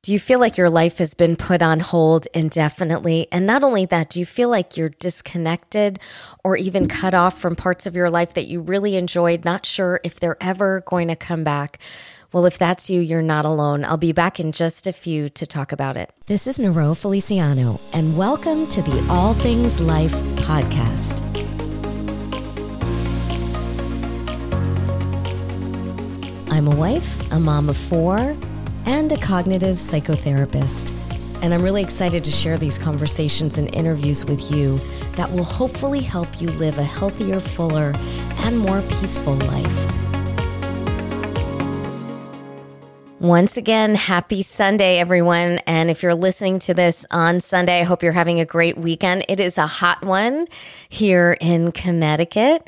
Do you feel like your life has been put on hold indefinitely? And not only that, do you feel like you're disconnected or even cut off from parts of your life that you really enjoyed, not sure if they're ever going to come back? Well, if that's you, you're not alone. I'll be back in just a few to talk about it. This is Nero Feliciano, and welcome to the All Things Life podcast. I'm a wife, a mom of four and a cognitive psychotherapist. And I'm really excited to share these conversations and interviews with you that will hopefully help you live a healthier, fuller, and more peaceful life. Once again, happy Sunday, everyone. And if you're listening to this on Sunday, I hope you're having a great weekend. It is a hot one here in Connecticut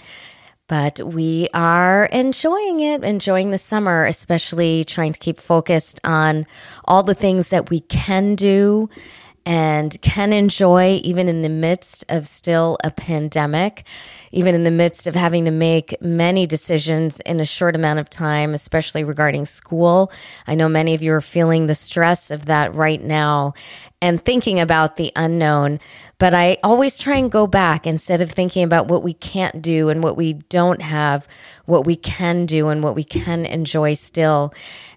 but we are enjoying it, enjoying the summer, especially trying to keep focused on all the things that we can do and can enjoy even in the midst of still a pandemic, even in the midst of having to make many decisions in a short amount of time, especially regarding school. I know many of you are feeling the stress of that right now and thinking about the unknown. But I always try and go back instead of thinking about what we can't do and what we don't have, what we can do and what we can enjoy still.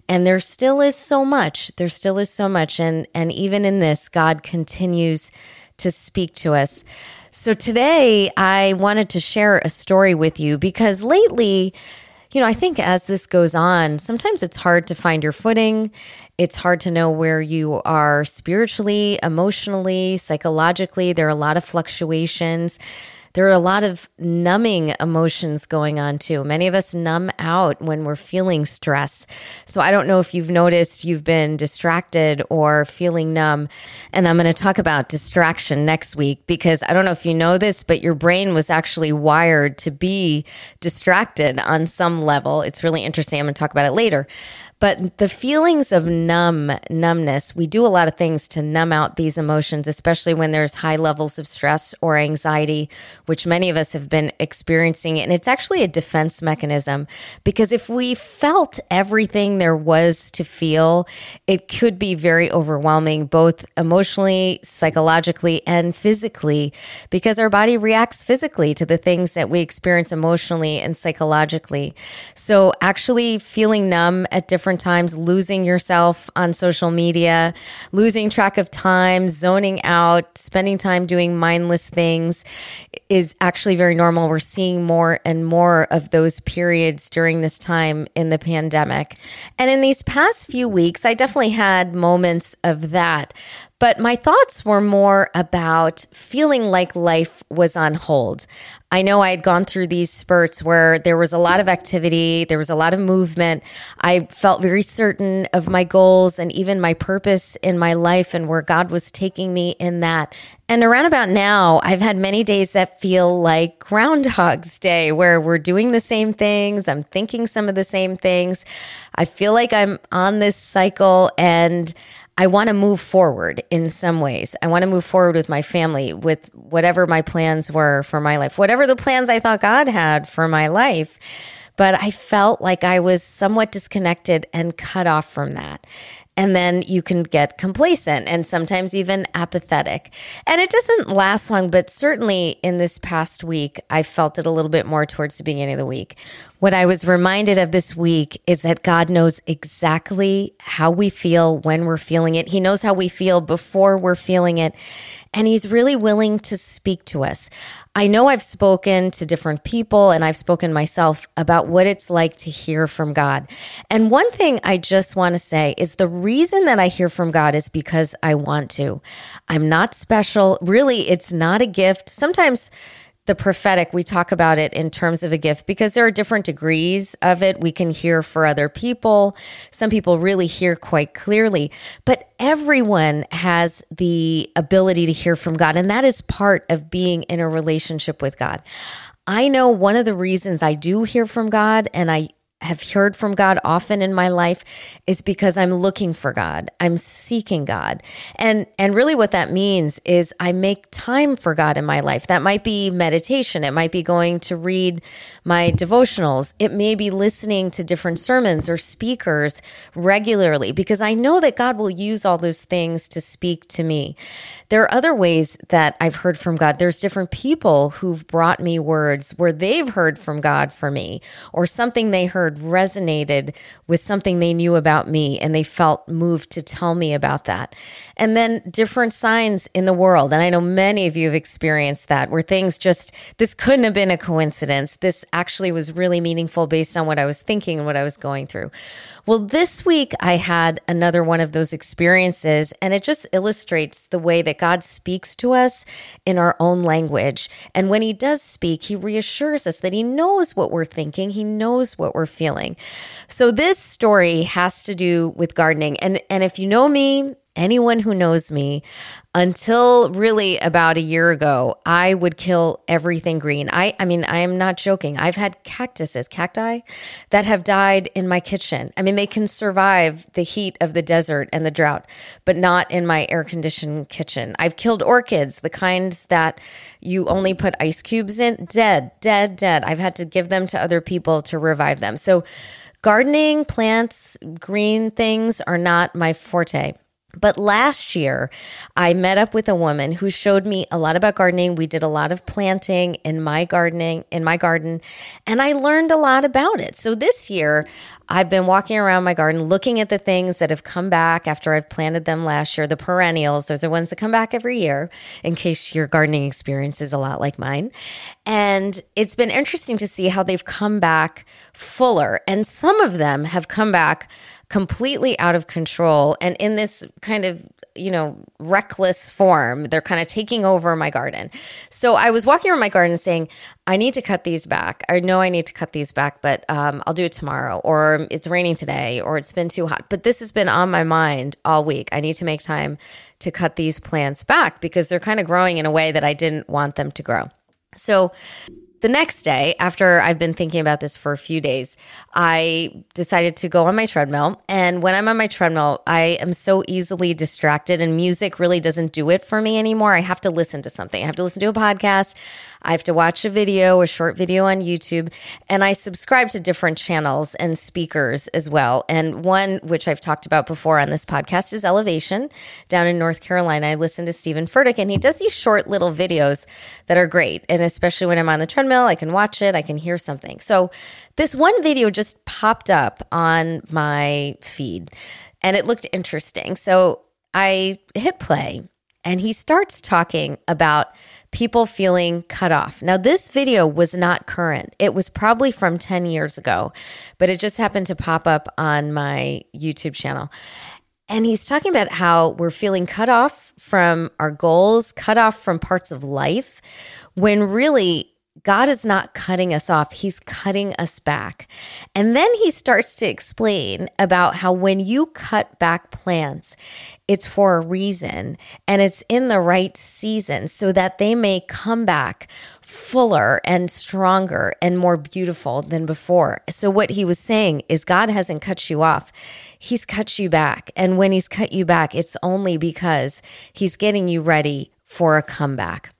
And there still is so much. There still is so much. And, and even in this, God continues to speak to us. So today I wanted to share a story with you because lately, you know, I think as this goes on, sometimes it's hard to find your footing. It's hard to know where you are spiritually, emotionally, psychologically. There are a lot of fluctuations there are a lot of numbing emotions going on too. Many of us numb out when we're feeling stress. So I don't know if you've noticed you've been distracted or feeling numb. And I'm going to talk about distraction next week because I don't know if you know this, but your brain was actually wired to be distracted on some level. It's really interesting. I'm going to talk about it later. But the feelings of numb, numbness, we do a lot of things to numb out these emotions, especially when there's high levels of stress or anxiety, which many of us have been experiencing. And it's actually a defense mechanism because if we felt everything there was to feel, it could be very overwhelming, both emotionally, psychologically, and physically, because our body reacts physically to the things that we experience emotionally and psychologically. So actually feeling numb at different different times, losing yourself on social media, losing track of time, zoning out, spending time doing mindless things is actually very normal. We're seeing more and more of those periods during this time in the pandemic. And in these past few weeks, I definitely had moments of that. But my thoughts were more about feeling like life was on hold. I know I had gone through these spurts where there was a lot of activity, there was a lot of movement. I felt very certain of my goals and even my purpose in my life and where God was taking me in that. And around about now, I've had many days that feel like Groundhog's Day, where we're doing the same things. I'm thinking some of the same things. I feel like I'm on this cycle and I want to move forward in some ways. I want to move forward with my family, with whatever my plans were for my life, whatever the plans I thought God had for my life. But I felt like I was somewhat disconnected and cut off from that. And then you can get complacent and sometimes even apathetic. And it doesn't last long, but certainly in this past week, I felt it a little bit more towards the beginning of the week. What I was reminded of this week is that God knows exactly how we feel when we're feeling it. He knows how we feel before we're feeling it. And He's really willing to speak to us. I know I've spoken to different people and I've spoken myself about what it's like to hear from God. And one thing I just want to say is the reason that I hear from God is because I want to. I'm not special. Really, it's not a gift. Sometimes the prophetic, we talk about it in terms of a gift because there are different degrees of it. We can hear for other people. Some people really hear quite clearly, but everyone has the ability to hear from God. And that is part of being in a relationship with God. I know one of the reasons I do hear from God and I have heard from God often in my life is because I'm looking for God. I'm seeking God. And and really what that means is I make time for God in my life. That might be meditation, it might be going to read my devotionals. It may be listening to different sermons or speakers regularly because I know that God will use all those things to speak to me. There are other ways that I've heard from God. There's different people who've brought me words where they've heard from God for me or something they heard resonated with something they knew about me and they felt moved to tell me about that. And then different signs in the world. And I know many of you have experienced that where things just, this couldn't have been a coincidence. This actually was really meaningful based on what I was thinking and what I was going through. Well, this week I had another one of those experiences, and it just illustrates the way that God speaks to us in our own language. And when He does speak, He reassures us that He knows what we're thinking, He knows what we're feeling. So this story has to do with gardening. And, and if you know me, anyone who knows me, until really about a year ago, I would kill everything green. I, I mean, I am not joking. I've had cactuses, cacti, that have died in my kitchen. I mean, they can survive the heat of the desert and the drought, but not in my air conditioned kitchen. I've killed orchids, the kinds that you only put ice cubes in, dead, dead, dead. I've had to give them to other people to revive them. So, gardening, plants, green things are not my forte. But last year, I met up with a woman who showed me a lot about gardening. We did a lot of planting in my gardening, in my garden, and I learned a lot about it. So this year, I've been walking around my garden looking at the things that have come back after I've planted them last year, the perennials. Those are ones that come back every year, in case your gardening experience is a lot like mine. And it's been interesting to see how they've come back fuller. And some of them have come back completely out of control and in this kind of you know reckless form they're kind of taking over my garden. So i was walking around my garden saying i need to cut these back. I know i need to cut these back but um, i'll do it tomorrow or it's raining today or it's been too hot. But this has been on my mind all week. I need to make time to cut these plants back because they're kind of growing in a way that i didn't want them to grow. So the next day, after I've been thinking about this for a few days, I decided to go on my treadmill. And when I'm on my treadmill, I am so easily distracted, and music really doesn't do it for me anymore. I have to listen to something, I have to listen to a podcast. I have to watch a video, a short video on YouTube, and I subscribe to different channels and speakers as well. And one, which I've talked about before on this podcast, is Elevation down in North Carolina. I listen to Stephen Furtick, and he does these short little videos that are great. And especially when I'm on the treadmill, I can watch it, I can hear something. So this one video just popped up on my feed and it looked interesting. So I hit play and he starts talking about people feeling cut off. Now, this video was not current. It was probably from 10 years ago, but it just happened to pop up on my YouTube channel. And he's talking about how we're feeling cut off from our goals, cut off from parts of life, when really God is not cutting us off, He's cutting us back. And then he starts to explain about how when you cut back plants, it's for a reason and it's in the right season so that they may come back fuller and stronger and more beautiful than before. So, what he was saying is, God hasn't cut you off, He's cut you back. And when He's cut you back, it's only because He's getting you ready for a comeback.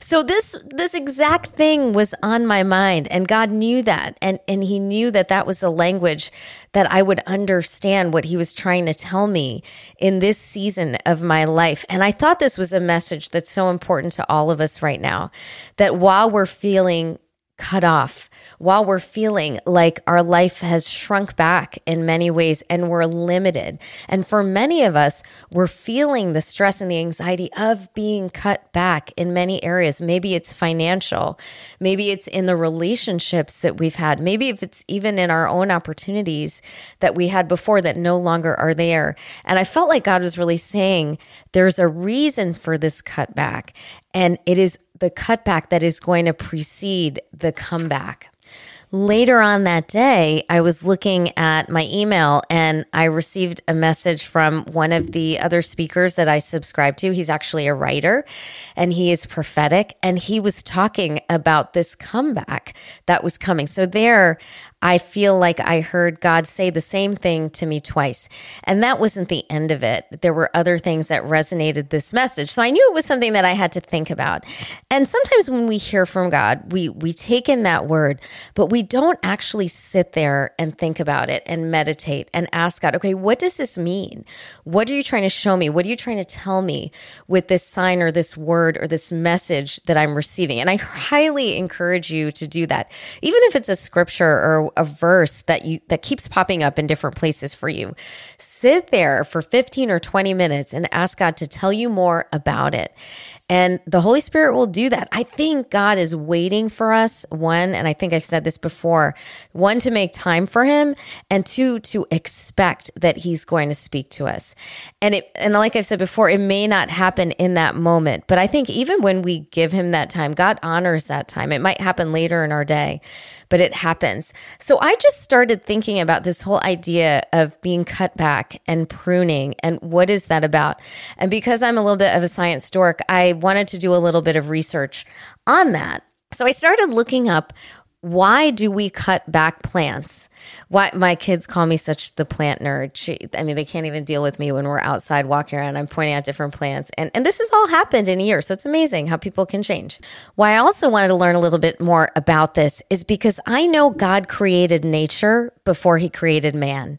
So this this exact thing was on my mind and God knew that and and he knew that that was the language that I would understand what he was trying to tell me in this season of my life. And I thought this was a message that's so important to all of us right now that while we're feeling cut off while we're feeling like our life has shrunk back in many ways and we're limited. And for many of us, we're feeling the stress and the anxiety of being cut back in many areas. Maybe it's financial. Maybe it's in the relationships that we've had. Maybe if it's even in our own opportunities that we had before that no longer are there. And I felt like God was really saying there's a reason for this cutback. And it is the cutback that is going to precede the comeback. Later on that day, I was looking at my email and I received a message from one of the other speakers that I subscribe to. He's actually a writer and he is prophetic and he was talking about this comeback that was coming. So there I feel like I heard God say the same thing to me twice. And that wasn't the end of it. There were other things that resonated this message. So I knew it was something that I had to think about. And sometimes when we hear from God, we we take in that word, but we don't actually sit there and think about it and meditate and ask God, okay, what does this mean? What are you trying to show me? What are you trying to tell me with this sign or this word or this message that I'm receiving? And I highly encourage you to do that. Even if it's a scripture or a verse that you that keeps popping up in different places for you. Sit there for 15 or 20 minutes and ask God to tell you more about it. And the Holy Spirit will do that. I think God is waiting for us, one, and I think I've said this before, one, to make time for Him, and two, to expect that He's going to speak to us. And it, and like I've said before, it may not happen in that moment, but I think even when we give Him that time, God honors that time. It might happen later in our day, but it happens. So I just started thinking about this whole idea of being cut back and pruning and what is that about? And because I'm a little bit of a science dork, I wanted to do a little bit of research on that. So I started looking up why do we cut back plants? Why my kids call me such the plant nerd. She, I mean, they can't even deal with me when we're outside walking around. I'm pointing out different plants, and and this has all happened in a year, so it's amazing how people can change. Why I also wanted to learn a little bit more about this is because I know God created nature before He created man,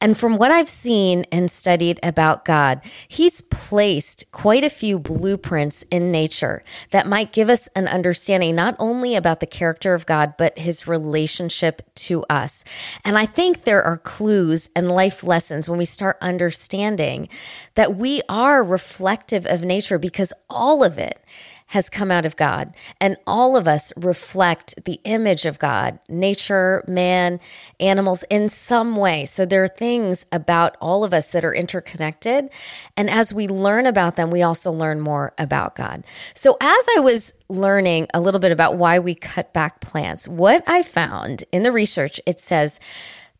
and from what I've seen and studied about God, He's placed quite a few blueprints in nature that might give us an understanding not only about the character of God, but His relationship to us. And I think there are clues and life lessons when we start understanding that we are reflective of nature because all of it has come out of God. And all of us reflect the image of God, nature, man, animals in some way. So there are things about all of us that are interconnected. And as we learn about them, we also learn more about God. So as I was learning a little bit about why we cut back plants, what I found in the research, it says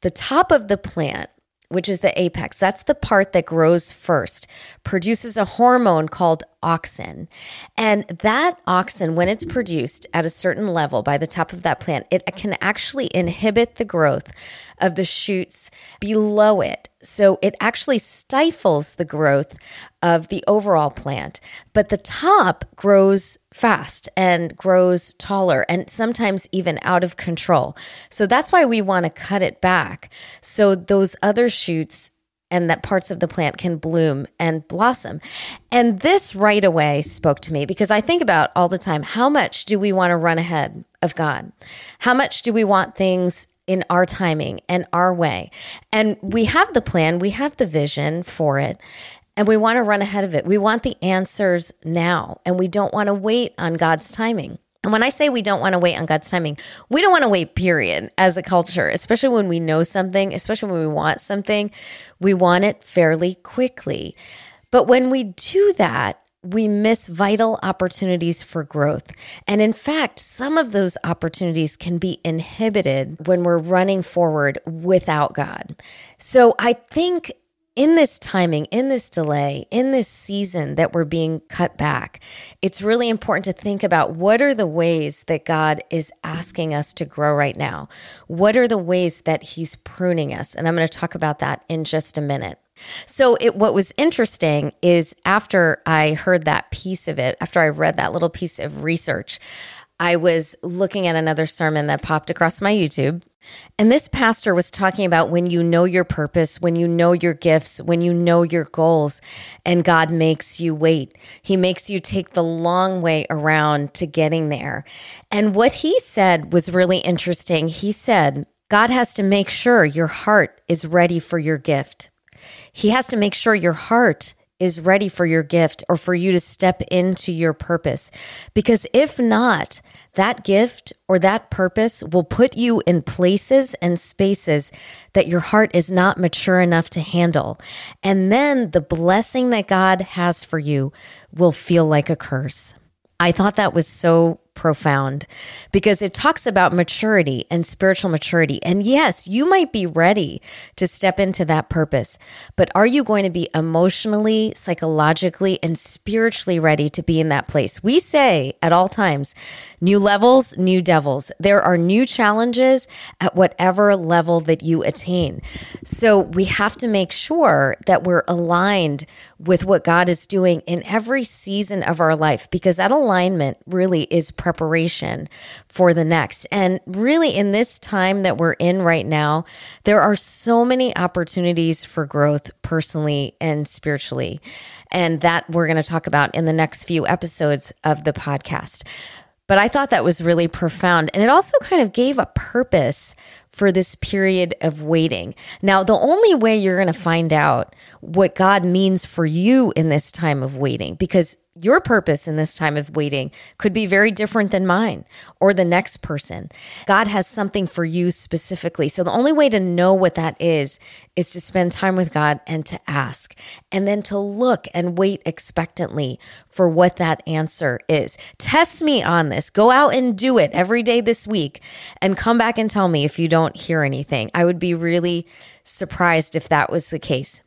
the top of the plant which is the apex, that's the part that grows first, produces a hormone called auxin. And that auxin, when it's produced at a certain level by the top of that plant, it can actually inhibit the growth of the shoots below it. So it actually stifles the growth of the overall plant. But the top grows fast and grows taller and sometimes even out of control. So that's why we want to cut it back. So those other shoots and that parts of the plant can bloom and blossom. And this right away spoke to me because I think about all the time how much do we want to run ahead of God? How much do we want things in our timing and our way? And we have the plan, we have the vision for it. And we want to run ahead of it. We want the answers now, and we don't want to wait on God's timing. And when I say we don't want to wait on God's timing, we don't want to wait, period, as a culture, especially when we know something, especially when we want something, we want it fairly quickly. But when we do that, we miss vital opportunities for growth. And in fact, some of those opportunities can be inhibited when we're running forward without God. So I think in this timing, in this delay, in this season that we're being cut back, it's really important to think about what are the ways that God is asking us to grow right now? What are the ways that He's pruning us? And I'm going to talk about that in just a minute. So, it, what was interesting is after I heard that piece of it, after I read that little piece of research, I was looking at another sermon that popped across my YouTube and this pastor was talking about when you know your purpose, when you know your gifts, when you know your goals, and God makes you wait. He makes you take the long way around to getting there. And what he said was really interesting. He said, God has to make sure your heart is ready for your gift. He has to make sure your heart is ready for your gift or for you to step into your purpose. Because if not, that gift or that purpose will put you in places and spaces that your heart is not mature enough to handle. And then the blessing that God has for you will feel like a curse. I thought that was so profound because it talks about maturity and spiritual maturity. And yes, you might be ready to step into that purpose, but are you going to be emotionally, psychologically, and spiritually ready to be in that place? We say at all times, new levels, new devils. There are new challenges at whatever level that you attain. So we have to make sure that we're aligned with what God is doing in every season of our life because that alignment really is preparation for the next. And really, in this time that we're in right now, there are so many opportunities for growth personally and spiritually. And that we're going to talk about in the next few episodes of the podcast. But I thought that was really profound. And it also kind of gave a purpose for this period of waiting. Now, the only way you're going to find out what God means for you in this time of waiting, because your purpose in this time of waiting could be very different than mine or the next person. God has something for you specifically. So the only way to know what that is is to spend time with God and to ask and then to look and wait expectantly for what that answer is. Test me on this. Go out and do it every day this week and come back and tell me if you don't hear anything. I would be really surprised if that was the case.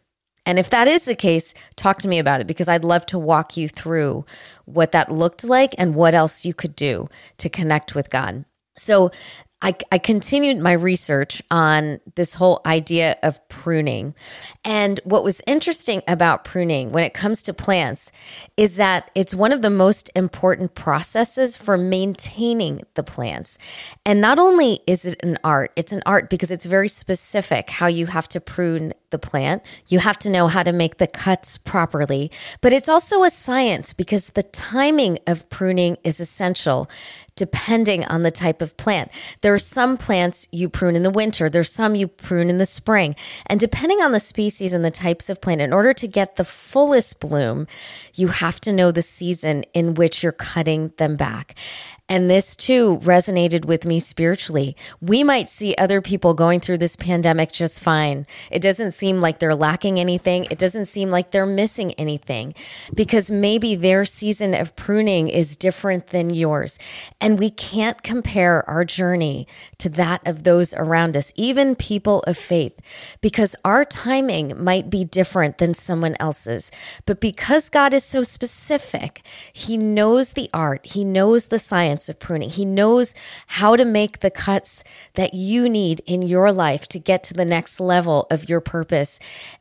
And if that is the case, talk to me about it because I'd love to walk you through what that looked like and what else you could do to connect with God. So, I, I, continued my research on this whole idea of pruning. And what was interesting about pruning when it comes to plants is that it's one of the most important processes for maintaining the plants. And not only is it an art, it's an art because it's very specific how you have to prune the plant. You have to know how to make the cuts properly, but it's also a science because the timing of pruning is essential depending on the type of plant. There are some plants you prune in the winter, there's some you prune in the spring. And depending on the species and the types of plant, in order to get the fullest bloom, you have to know the season in which you're cutting them back. And this too resonated with me spiritually. We might see other people going through this pandemic just fine. It doesn't seem like they're lacking anything. It doesn't seem like they're missing anything because maybe their season of pruning is different than yours. And we can't compare our journey to that of those around us, even people of faith, because our timing might be different than someone else's. But because God is so specific, He knows the art, He knows the science of pruning. He knows how to make the cuts that you need in your life to get to the next level of your purpose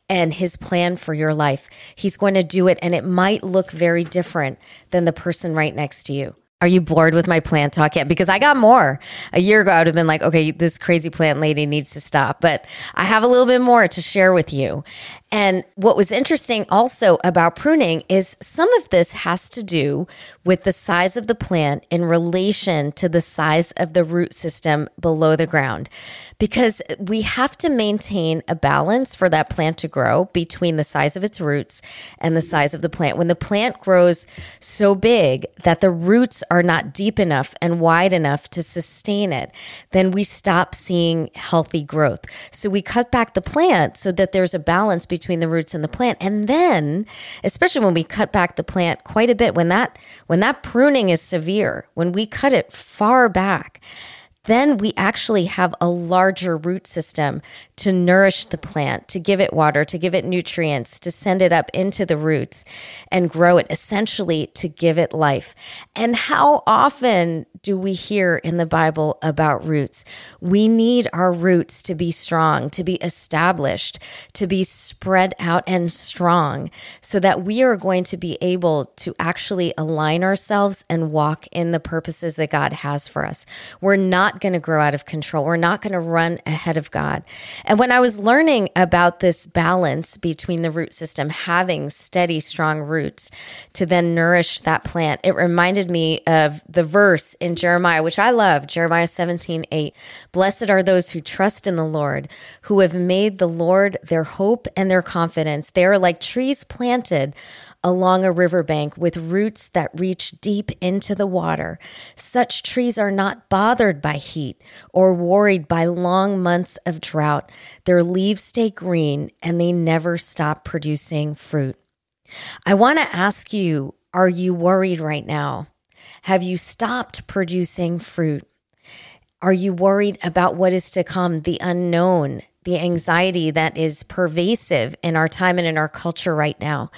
and his plan for your life. He's going to do it, and it might look very different than the person right next to you. Are you bored with my plant talk yet? Because I got more. A year ago, I would have been like, okay, this crazy plant lady needs to stop. But I have a little bit more to share with you. And what was interesting also about pruning is some of this has to do with the size of the plant in relation to the size of the root system below the ground. Because we have to maintain a balance for that plant to grow between the size of its roots and the size of the plant. When the plant grows so big that the roots are not deep enough and wide enough to sustain it, then we stop seeing healthy growth. So we cut back the plant so that there's a balance between between the roots and the plant. And then, especially when we cut back the plant quite a bit, when that when that pruning is severe, when we cut it far back, then we actually have a larger root system to nourish the plant, to give it water, to give it nutrients, to send it up into the roots and grow it, essentially to give it life. And how often do we hear in the Bible about roots? We need our roots to be strong, to be established, to be spread out and strong, so that we are going to be able to actually align ourselves and walk in the purposes that God has for us. We're not going to grow out of control. We're not going to run ahead of God. And when I was learning about this balance between the root system, having steady, strong roots to then nourish that plant, it reminded me of the verse in Jeremiah, which I love, Jeremiah 17, 8. Blessed are those who trust in the Lord, who have made the Lord their hope and their confidence. They are like trees planted along a riverbank with roots that reach deep into the water. Such trees are not bothered by heat or worried by long months of drought. Their leaves stay green and they never stop producing fruit. I want to ask you are you worried right now? Have you stopped producing fruit? Are you worried about what is to come, the unknown, the anxiety that is pervasive in our time and in our culture right now?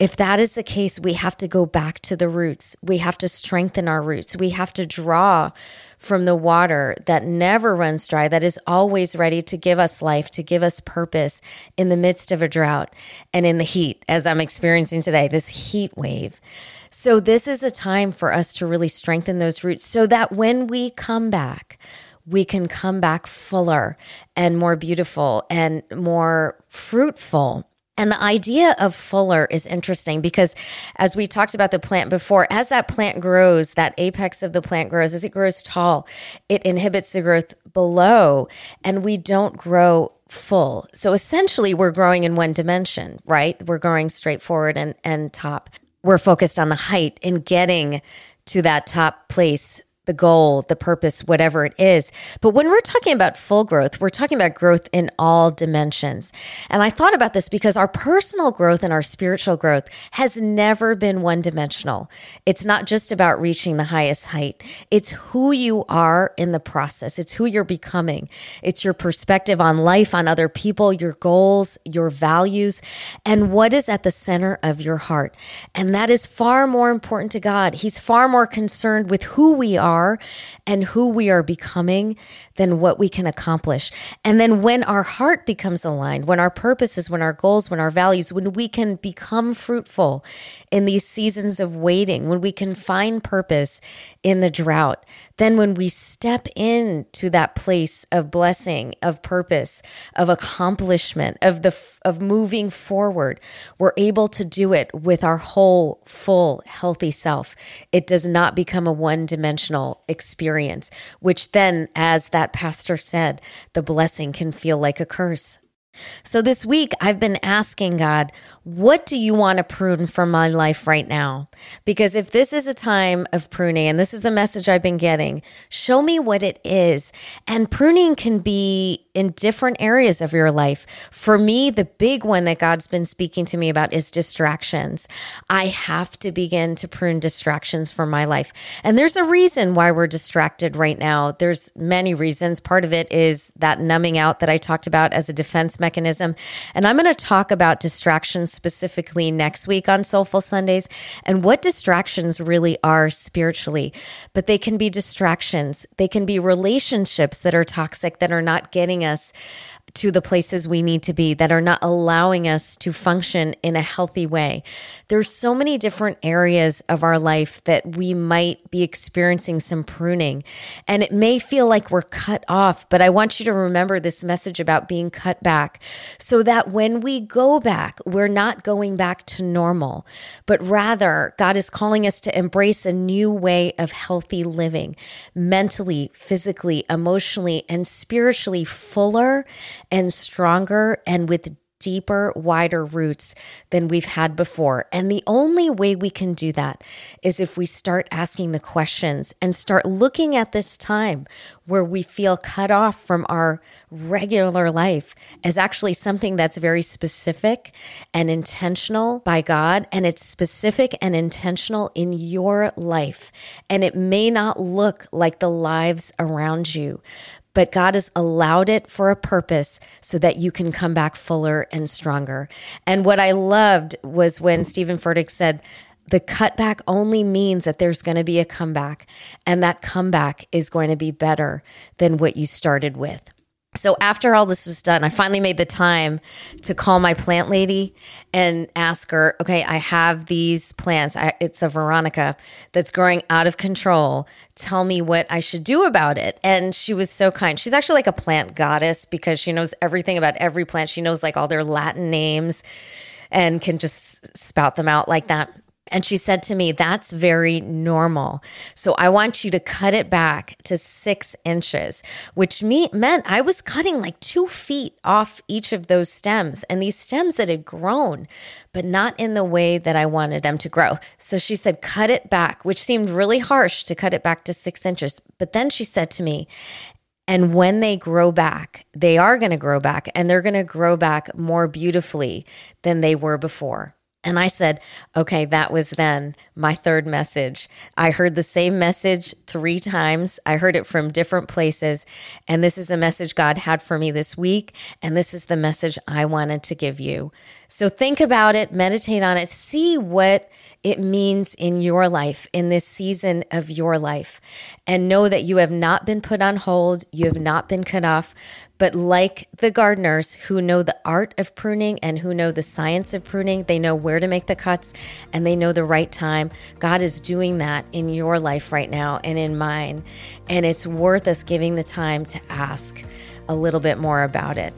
If that is the case, we have to go back to the roots. We have to strengthen our roots. We have to draw from the water that never runs dry, that is always ready to give us life, to give us purpose in the midst of a drought and in the heat, as I'm experiencing today, this heat wave. So, this is a time for us to really strengthen those roots so that when we come back, we can come back fuller and more beautiful and more fruitful and the idea of fuller is interesting because as we talked about the plant before, as that plant grows, that apex of the plant grows, as it grows tall, it inhibits the growth below and we don't grow full. So essentially we're growing in one dimension, right? We're growing straight forward and, and top. We're focused on the height and getting to that top place the goal, the purpose, whatever it is. But when we're talking about full growth, we're talking about growth in all dimensions. And I thought about this because our personal growth and our spiritual growth has never been one dimensional. It's not just about reaching the highest height, it's who you are in the process, it's who you're becoming, it's your perspective on life, on other people, your goals, your values, and what is at the center of your heart. And that is far more important to God. He's far more concerned with who we are are and who we are becoming than what we can accomplish. And then when our heart becomes aligned, when our purposes, when our goals, when our values, when we can become fruitful in these seasons of waiting, when we can find purpose in the drought, then when we step into that place of blessing, of purpose, of accomplishment, of the of moving forward, we're able to do it with our whole full healthy self. It does not become a one-dimensional experience, which then as that pastor said, the blessing can feel like a curse. So this week, I've been asking God, what do you want to prune from my life right now? Because if this is a time of pruning, and this is the message I've been getting, show me what it is. And pruning can be in different areas of your life. For me, the big one that God's been speaking to me about is distractions. I have to begin to prune distractions from my life. And there's a reason why we're distracted right now. There's many reasons. Part of it is that numbing out that I talked about as a defense mechanism. And I'm going to talk about distractions specifically next week on Soulful Sundays and what distractions really are spiritually. But they can be distractions, they can be relationships that are toxic, that are not getting us to the places we need to be that are not allowing us to function in a healthy way. There's so many different areas of our life that we might be experiencing some pruning and it may feel like we're cut off, but I want you to remember this message about being cut back so that when we go back, we're not going back to normal, but rather God is calling us to embrace a new way of healthy living, mentally, physically, emotionally, and spiritually fuller and stronger and with deeper, wider roots than we've had before. And the only way we can do that is if we start asking the questions and start looking at this time where we feel cut off from our regular life as actually something that's very specific and intentional by God. And it's specific and intentional in your life. And it may not look like the lives around you, but God has allowed it for a purpose so that you can come back fuller and stronger. And what I loved was when Stephen Furtick said, the cutback only means that there's going to be a comeback, and that comeback is going to be better than what you started with. So after all this was done, I finally made the time to call my plant lady and ask her, okay, I have these plants. I, it's a Veronica that's growing out of control. Tell me what I should do about it. And she was so kind. She's actually like a plant goddess because she knows everything about every plant. She knows like all their Latin names and can just spout them out like that. And she said to me, That's very normal. So I want you to cut it back to six inches, which me- meant I was cutting like two feet off each of those stems and these stems that had grown, but not in the way that I wanted them to grow. So she said, Cut it back, which seemed really harsh to cut it back to six inches. But then she said to me, and when they grow back, they are going to grow back and they're going to grow back more beautifully than they were before. And I said, okay, that was then my third message. I heard the same message three times. I heard it from different places. And this is a message God had for me this week. And this is the message I wanted to give you. So think about it, meditate on it, see what it means in your life, in this season of your life. And know that you have not been put on hold, you have not been cut off, but like the gardeners who know the art of pruning and who know the science of pruning, they know where to make the cuts and they know the right time. God is doing that in your life right now and in mine. And it's worth us giving the time to ask a little bit more about it.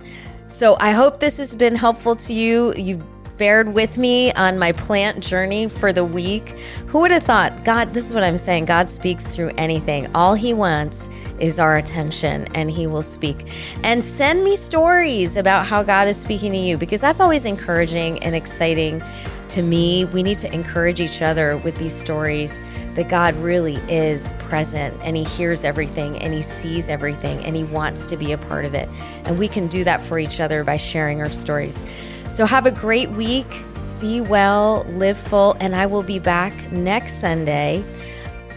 So I hope this has been helpful to you. You bared with me on my plant journey for the week. Who would have thought? God, this is what I'm saying. God speaks through anything. All He wants is our attention, and He will speak. And send me stories about how God is speaking to you because that's always encouraging and exciting to me. We need to encourage each other with these stories that God really is present and He hears everything and He sees everything and He wants to be a part of it. And we can do that for each other by sharing our stories. So have a great week. Be well, live full, and I will be back next Sunday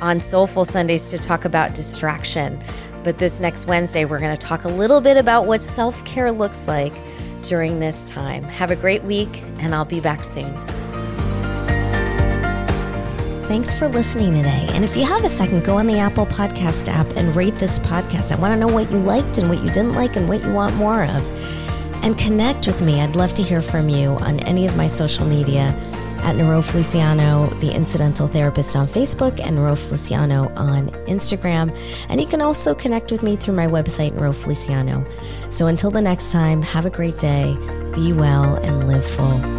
on Soulful Sundays to talk about distraction. But this next Wednesday, we're going to talk a little bit about what self care looks like during this time. Have a great week, and I'll be back soon. Thanks for listening today. And if you have a second, go on the Apple Podcast app and rate this podcast. I want to know what you liked and what you didn't like and what you want more of and connect with me. I'd love to hear from you on any of my social media at Nero Feliciano, the incidental therapist on Facebook, and Nero Feliciano on Instagram. And you can also connect with me through my website, Nero Feliciano. So until the next time, have a great day, be well, and live full.